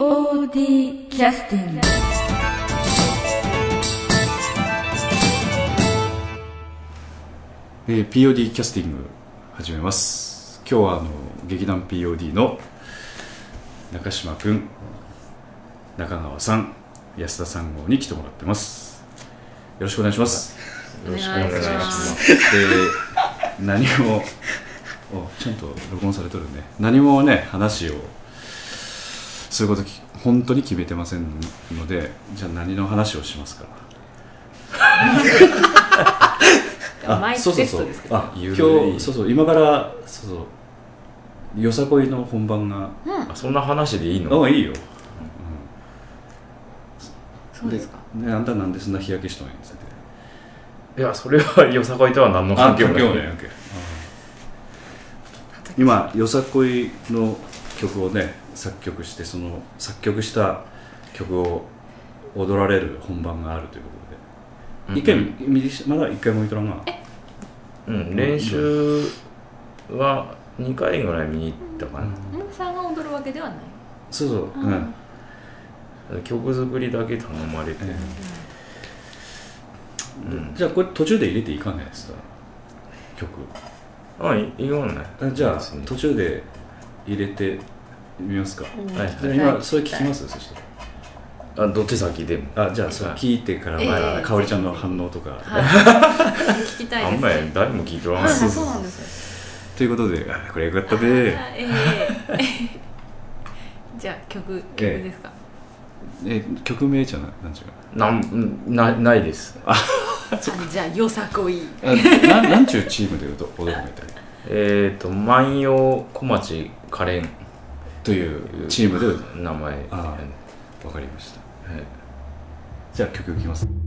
POD キャスティングえー POD キャスティング始めます。今日はあの劇団 POD の中島くん中川さん安田さん号に来てもらってます。よろしくお願いします。よろしくお願いします。で何もおちゃんと録音されとるね。何もね話をそういうことき本当に決めてませんのでじゃあ何の話をしますか？マイクテストですけどあ今日そうそう今からそうそう。よさこいの本番が、あそんな話でいいの？あいいよ、そうですか。ね、あんたなんでそんな日焼けしとんやんさいやそれはよさこいとは何の関係もない。関係もない。今よさこいの曲をね作曲してその作曲した曲を踊られる本番があるということで、一回見見まだ一回も見とらんが。うん練習は2回ぐらい見に行ったかな、ももさんが踊るわけではない。そうそう、うん。曲作りだけ頼まれて、えうん。じゃあこれ途中で入れていかないですか？曲。あいいいよねあじゃあ途中で入れてみますか、はいじゃあ今それ聞きます？そしたあどっち先で？もらあじゃあそれ聞いてから、ええ。まあ、かおりちゃんの反応とか、はい。聞きたいです。あんまり誰も聞いとらん。はいしそうなんですということであこれよかったよで。あええ じゃあ曲曲ですか？え曲名じゃななんちゅうなんなないです。あ じゃあよさこい。ななんちゅうチームで踊るのみたい えっ、ー、と万葉小町可憐というチームで名前わかりました。い。じゃあ曲いきます「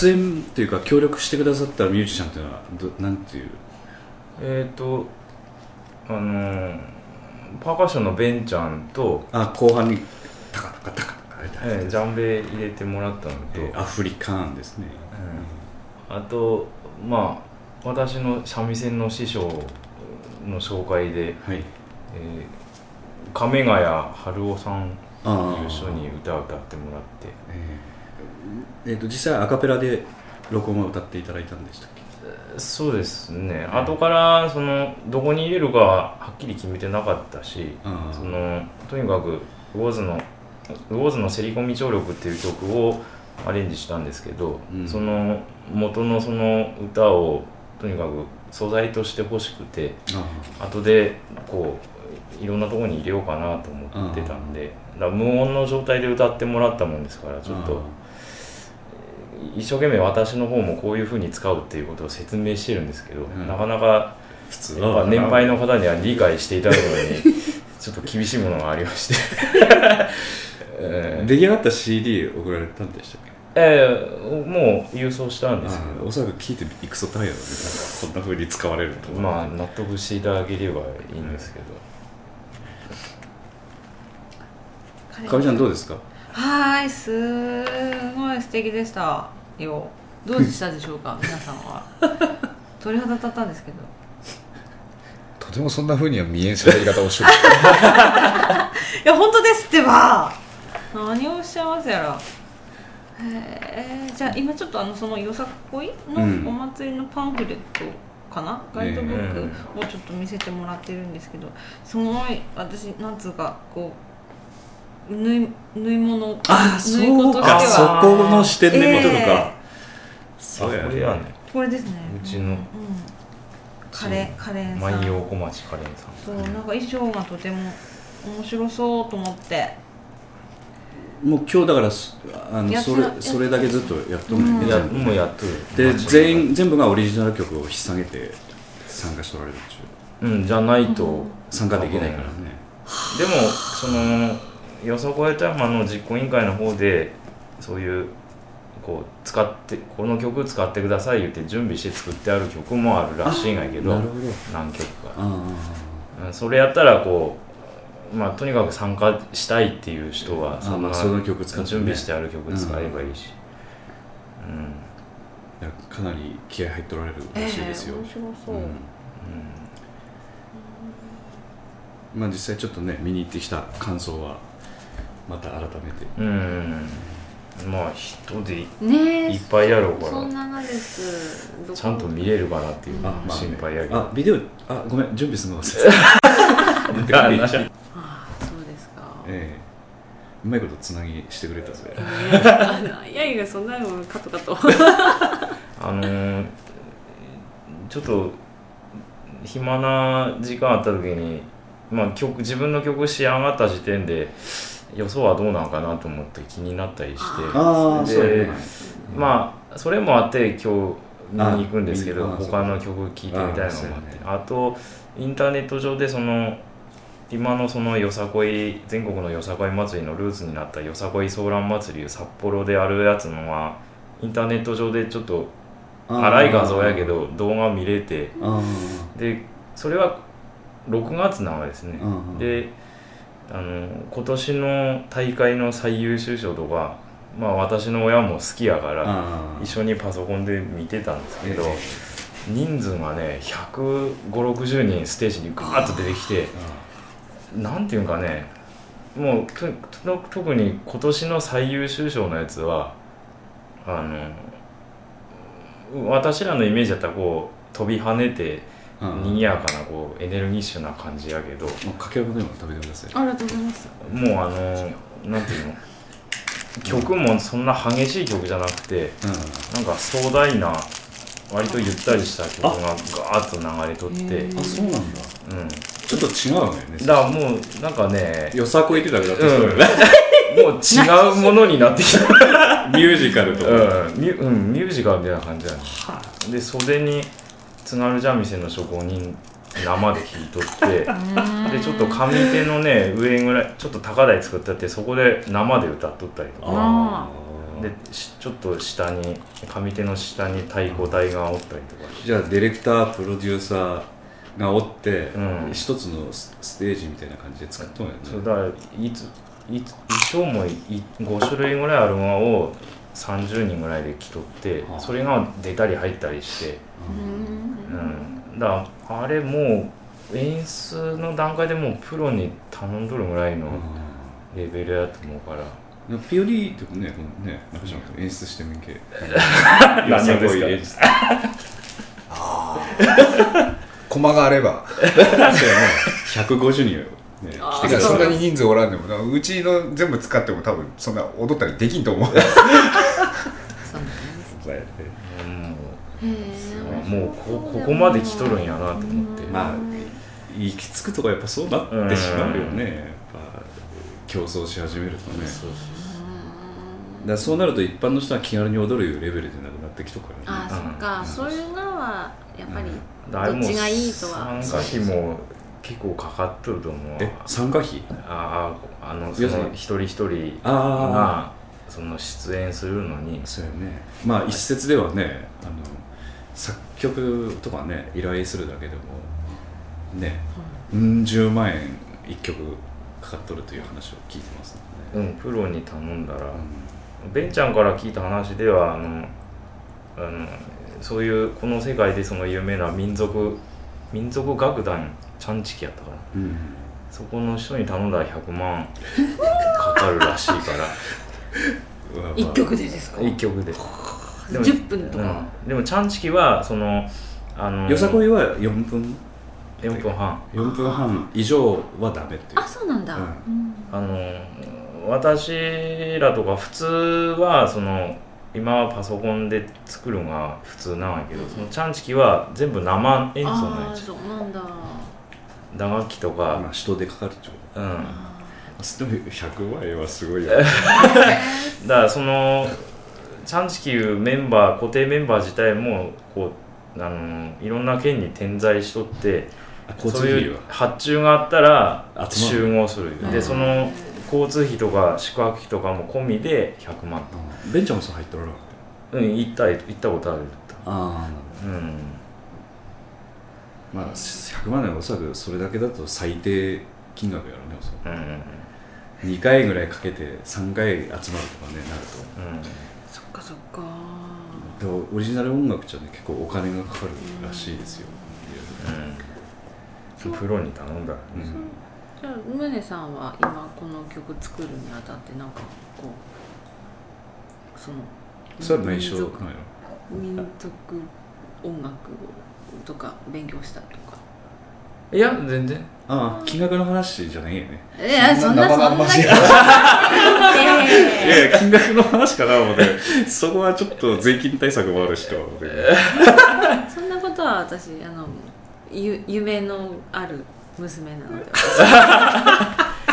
出演っていうか協力してくださったミュージシャンっていうのはどなんていう？えっ、とあのーパーカッションのベンちゃんと、あ後半にタカタカタカタカえージャンベ入れてもらったのと、えーアフリカーンですね、うんあとまあ私の三味線の師匠の紹介で、はいえー亀ヶ谷春夫さんとあいう人に歌を歌ってもらってえーえーと実際アカペラで録音を歌っていただいたんでしたっけ？そうですね、後からそのどこに入れるかははっきり決めてなかったし、そのとにかくウォーズの「ウォーズの競り込み聴力」っていう曲をアレンジしたんですけど、うん。その元のその歌をとにかく素材として欲しくてあ後でこういろんなところに入れようかなと思ってたんで無音の状態で歌ってもらったもんですからちょっと一生懸命私の方もこういうふうに使うっていうことを説明してるんですけど、ん。なかなか普通やっぱ年配の方には理解していただくのにちょっと厳しいものがありまして、え ー出来上がった CD 送られたんでしたっけ？えーもう郵送したんですけあーおそらく聞いていくそタイヤだねこんな風に使われるとどまあ納得していただければいいんですけど、かみちゃんどうですか？はーいすごい素敵でした。よどうでしたでしょうか 皆さんは。鳥肌立ったんですけど。とてもそんな風には見えん喋り方をしてる。いや本当ですってば。何をおっしゃいますやら。へえじゃあ今ちょっとあのそのよさこいのうん。お祭りのパンフレットかな、ガイドブックえをちょっと見せてもらってるんですけどすごい私なんつうかこう縫い縫い物あ縫そうか。そは。この視点で見とるか、えそうやね。これですね。うちの。うん、カレーカレーさん。万葉小町カレンさん。そうなんか衣装がとても面白そうと思って。もう今日だからすあのそれそれだけずっとやっとるん。うん。いやね全部もうやっとる。で全員全部がオリジナル曲を引っ提げて参加しておられるっちゅう。うんじゃないと、参加できないからね。でもそのよさこい富山の実行委員会の方でそういうこう使ってこの曲使ってください言って準備して作ってある曲もあるらしいんやけどなるほど。何曲か。あうんそれやったらこうまあとにかく参加したいっていう人はその曲使ってね。準備してある曲使えばいいし、うん。あいやかなり気合入っておられるらしいですよ、えー面白そう、うん。まあ実際ちょっとね見に行ってきた感想はまた改めて。うん、うん、まあ人でいねえ。いっぱいやろうから。そんながです。ちゃんと見れるかなっていうあ、まあね。心配やけど、あビデオあごめん準備するの忘れてた。あなああそうですか。ええ。うまいことつなぎしてくれたぜ。いやあのいやいやそんなのカットカット。あのーちょっと暇な時間あった時に、まあ、曲自分の曲仕上がった時点で予想はどうなのかなと思って気になったりして。でね。まあそれもあって今日見に行くんですけど他の曲聴いてみたいのもあって。あとインターネット上でその今のそのよさこい全国のよさこい祭りのルーツになったよさこいソーラン祭り札幌であるやつのはインターネット上でちょっと荒い画像やけど動画見れて。あでそれは6月なのですね。あであの今年の大会の最優秀賞とかまあ私の親も好きやからあ一緒にパソコンで見てたんですけどえ人数がね15060人ステージにガーッと出てきてなんていうんかねもうとと特に今年の最優秀賞のやつはあの私らのイメージだったらこう飛び跳ねて賑やかなこうエネルギッシュな感じやけど。もうかけでも食べてくださいありがとうございます。もうあのなんていうの曲もそんな激しい曲じゃなくてなんか壮大な割とゆったりした曲がガーッと流れとって、あそうなんだ。うん、ちょっと違うのよねだからもうなんかねよさこいってだけだってうんそうよね。もう違うものになってきた、ミュージカルとか。うん。ミュうん、ミュージカルみたいな感じだね。で袖に津軽三味線の職人生で弾いとって でちょっと上手のね上ぐらいちょっと高台作ってあってそこで生で歌っとったりとか。あでしちょっと下に上手の下に太鼓台がおったりとか。じゃあディレクタープロデューサーがおって、うん。一つのスステージみたいな感じで作っとんやね。そうだからいついつ衣装もい5種類ぐらいあるのを30人ぐらいで着とってはあそれが出たり入ったりして、うん。うん、だからあれもう演出の段階でもうプロに頼んどるぐらいのレベルやと思うから。うん、POD ってねこのね中島君演出してみんけ。何すかよさこい演出。駒があれば。そうやね150人よ、ね、あ来てそんなに人数おらんでもなうちの全部使っても多分そんな踊ったりできんと思う そうなんですそうやねへー。もうこここまで来とるんやなと思って。まあ行き着くとかやっぱそうなってしまうよね。やっぱ競争し始めるとね。そうだそうなると一般の人は気軽に踊るレベルでなくなってきとくからね。あそっか。そういうのはやっぱりどっちがいいとは。参加費も結構かかっとると思うえ参加費？あああのそ要するにの一人一人その出演するのに。そうやね。まあ一説ではねあの作曲とかね依頼するだけでもねうん十万円一曲かかっとるという話を聞いてますのうんプロに頼んだらで、ねベンちゃんから聞いた話ではあのあのそういうこの世界でその有名な民族民族楽団チャンチキやったからうん。うんそこの人に頼んだら100万かかるらしいから 一曲でですか？一曲で。でも10分とか。うん。でもチャンチキはそのあのよさこいは4分？4分半。4分半以上はダメっていう。あそうなんだ。うん。うん。あの私らとか普通はその今はパソコンで作るのが普通なんやけどそのチャンチキは全部生演奏なんああやそうなんだ。打楽器とか、まあ人でかかるっちゅううん、だでも100万円はすごいよ。からそのチャンチキいうメンバー固定メンバー自体もこうあのいろんな県に点在しとってそういう発注があったら集合する。うん。でその交通費とか宿泊費とかも込みで100万。うん。ベンチャーもそう入っとる？うん行った行ったことあるああうん。まあ100万円はおそらくそれだけだと最低金額やろねおそらうんうんく2回ぐらいかけて3回集まるとかねなると。うん。そっかそっか。でもオリジナル音楽じゃね結構お金がかかるらしいですよ、うん。プロに頼んだらう。んじゃあ宗さんは今この曲作るにあたってなんかこうそのそれは内緒民なんや族民族音楽とか勉強したとかいや全然。ああ金額の話じゃないよね。いやそんなそんな生々しいいいやいや金額の話かな思ってそこはちょっと税金対策もあるしと思ってそんなことは私あのゆ夢のある娘なので。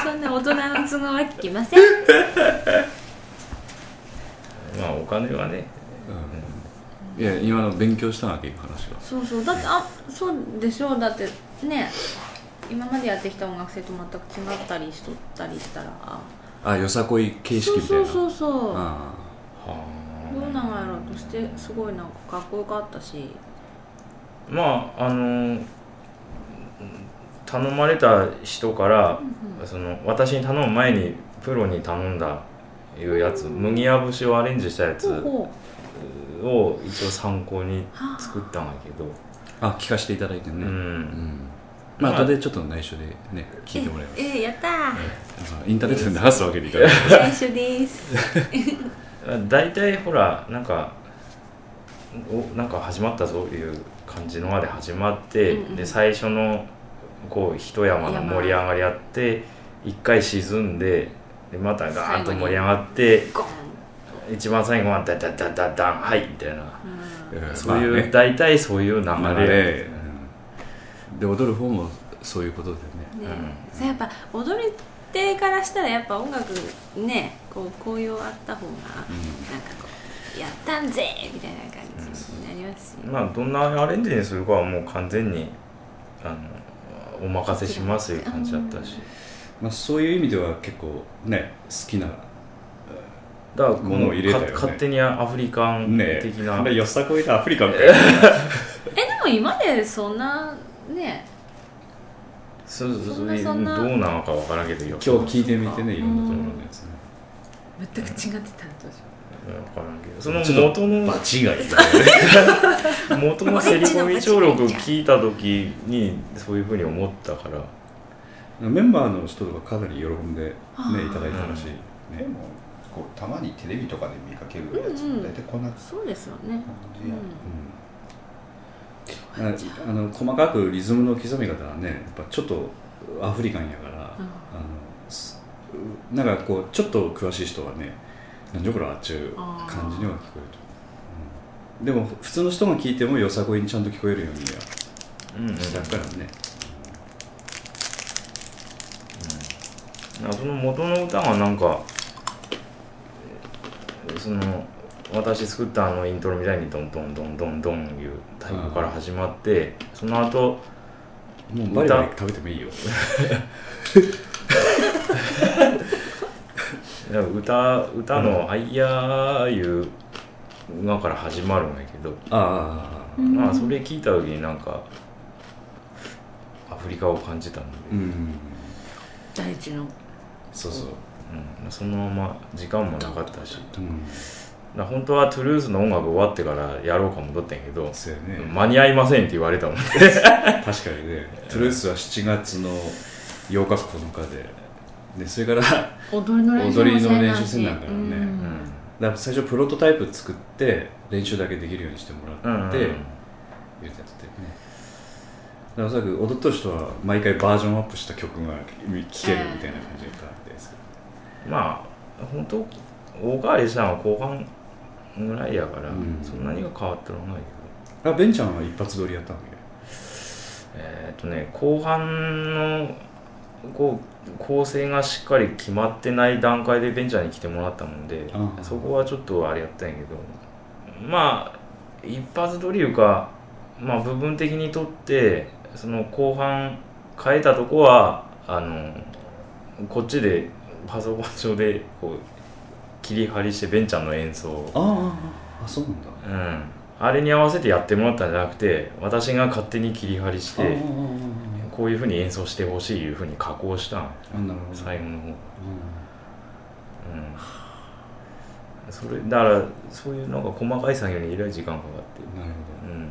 そんな大人の都合は聞きません。まあお金はね。いや今の勉強したわけいう話は。そうそう。だってあそうでしょう。だってね今までやってきた音楽性と全く違ったりしとったりしたら。ああよさこい形式そうみたいな。そうそうそうあはどうなんやろうとしてすごいなんかかっこよかったし。あまああの頼まれた人からその私に頼む前にプロに頼んだいうやつ麦や節をアレンジしたやつを一応参考に作ったんやけどあ聞かせていただいてね。ううん。んまあまあ後でちょっと内緒でね聞いてもらいます。ええやったインターネットで流すわけにいかない。最初です。大体ほらなんかおなんか始まったぞいう感じのまで始まって、うんうん。で最初のこう一山の盛り上がりあって一回沈んででまたガーッと盛り上がって一番最後はダダダダダンはいみたいな、うんうんそういう、まあね。大体そういう流流れれ、うん。で踊る方もそういうことでね。ね。それやっぱ踊り手からしたらやっぱ音楽ねこう紅葉あった方がなんかこうやったんぜみたいな感じになりますし、まあどんなアレンジにするかはもう完全にああのお任せしますいう感じだったし。まあ、そういう意味では結構ね好きなだからものを入れたよね。か勝手にアフリカンね的な、よさこいとアフリカみたいな。えでも今までそんなねそうそうそそうんどうなのかわからんけどよ。今日聞いてみてねいろんなところのやつね。全く違ってたんでしょ。わからんけど。その元の場違いだよね。元のセリコミ聴録聞いた時にそういうふうに思ったから。メンバーの人とかかなり喜んでねいただいたらしい、でもこうたまにテレビとかで見かけるやつうんうん。大体こんな感そうですよね、うん。ああの細かくリズムの刻み方はねやっぱちょっとアフリカンやから、うん。あのすなんかこうちょっと詳しい人はねなんじゃこらあっちゅう感じには聞こえると、うん。でも普通の人が聞いてもよさこいにちゃんと聞こえるようにはうんうん。だからね、なんかその元の歌がなんかえーその私作ったあのイントロみたいにドンドンドンドンドンいう太鼓から始まってその後もうバリバリ食べてもいいよ。歌歌の「あいやー」いうのから始まるんだけど、ああ。うん。まあそれ聞いた時になんかアフリカを感じたので、うん。大地の。そうそう、うん。そのまま時間もなかったし。うん、ら本当はトゥルースの音楽終わってからやろうかもとったんやけどそうやね、間に合いませんって言われたもんね。確かにね。トゥルースは7月の8日9日で。でそれから踊りの練習踊りの練習せせなあからね。うん。うん。だから最初プロトタイプ作って練習だけできるようにしてもらって、うんうん入れてやってね。だからおそらく踊ってる人は毎回バージョンアップした曲が聴けるみたいな感じだったんですまあ本当大変わりしたのは後半ぐらいやから、うん。そんなにが変わってるのはないけど。あベンちゃんは一発撮りやったんだけ？えーっとね後半のこう構成がしっかり決まってない段階でベンチャーに来てもらったもんでそこはちょっとあれやったんやけどまあ一発撮りいうかまあ部分的にとってその後半変えたとこはあのこっちでパソコン上でこう切り張りしてベンちゃんの演奏。をあああそうなんだ。うん、あれに合わせてやってもらったんじゃなくて私が勝手に切り張りしてこういうふうに演奏してほしいいうふうに加工したん。ああなるほど。最後の方、ううん、それだからそういうなんか細かい作業にえらい時間かかってんなるうん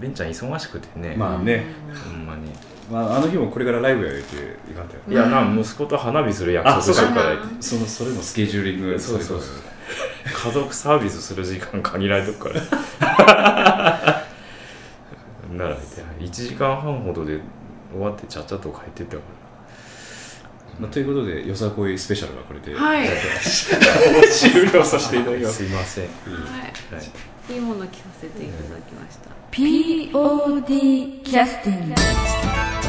ベンちゃん忙しくてね、まあね。ほんまに。まあ、あの日もこれからライブやれていかんたよいやな息子と花火する約束しあそうか。てからそのそれもスケジューリングそうそうそう。家族サービスする時間限られとくから。なら1時間半ほどで終わってちゃっちゃと帰ってったかまあ、ということでよさこいスペシャルはこれで、はい、終了させていただきます。すいません、はい。い。いもの聞かせていただきました。POD キャスティング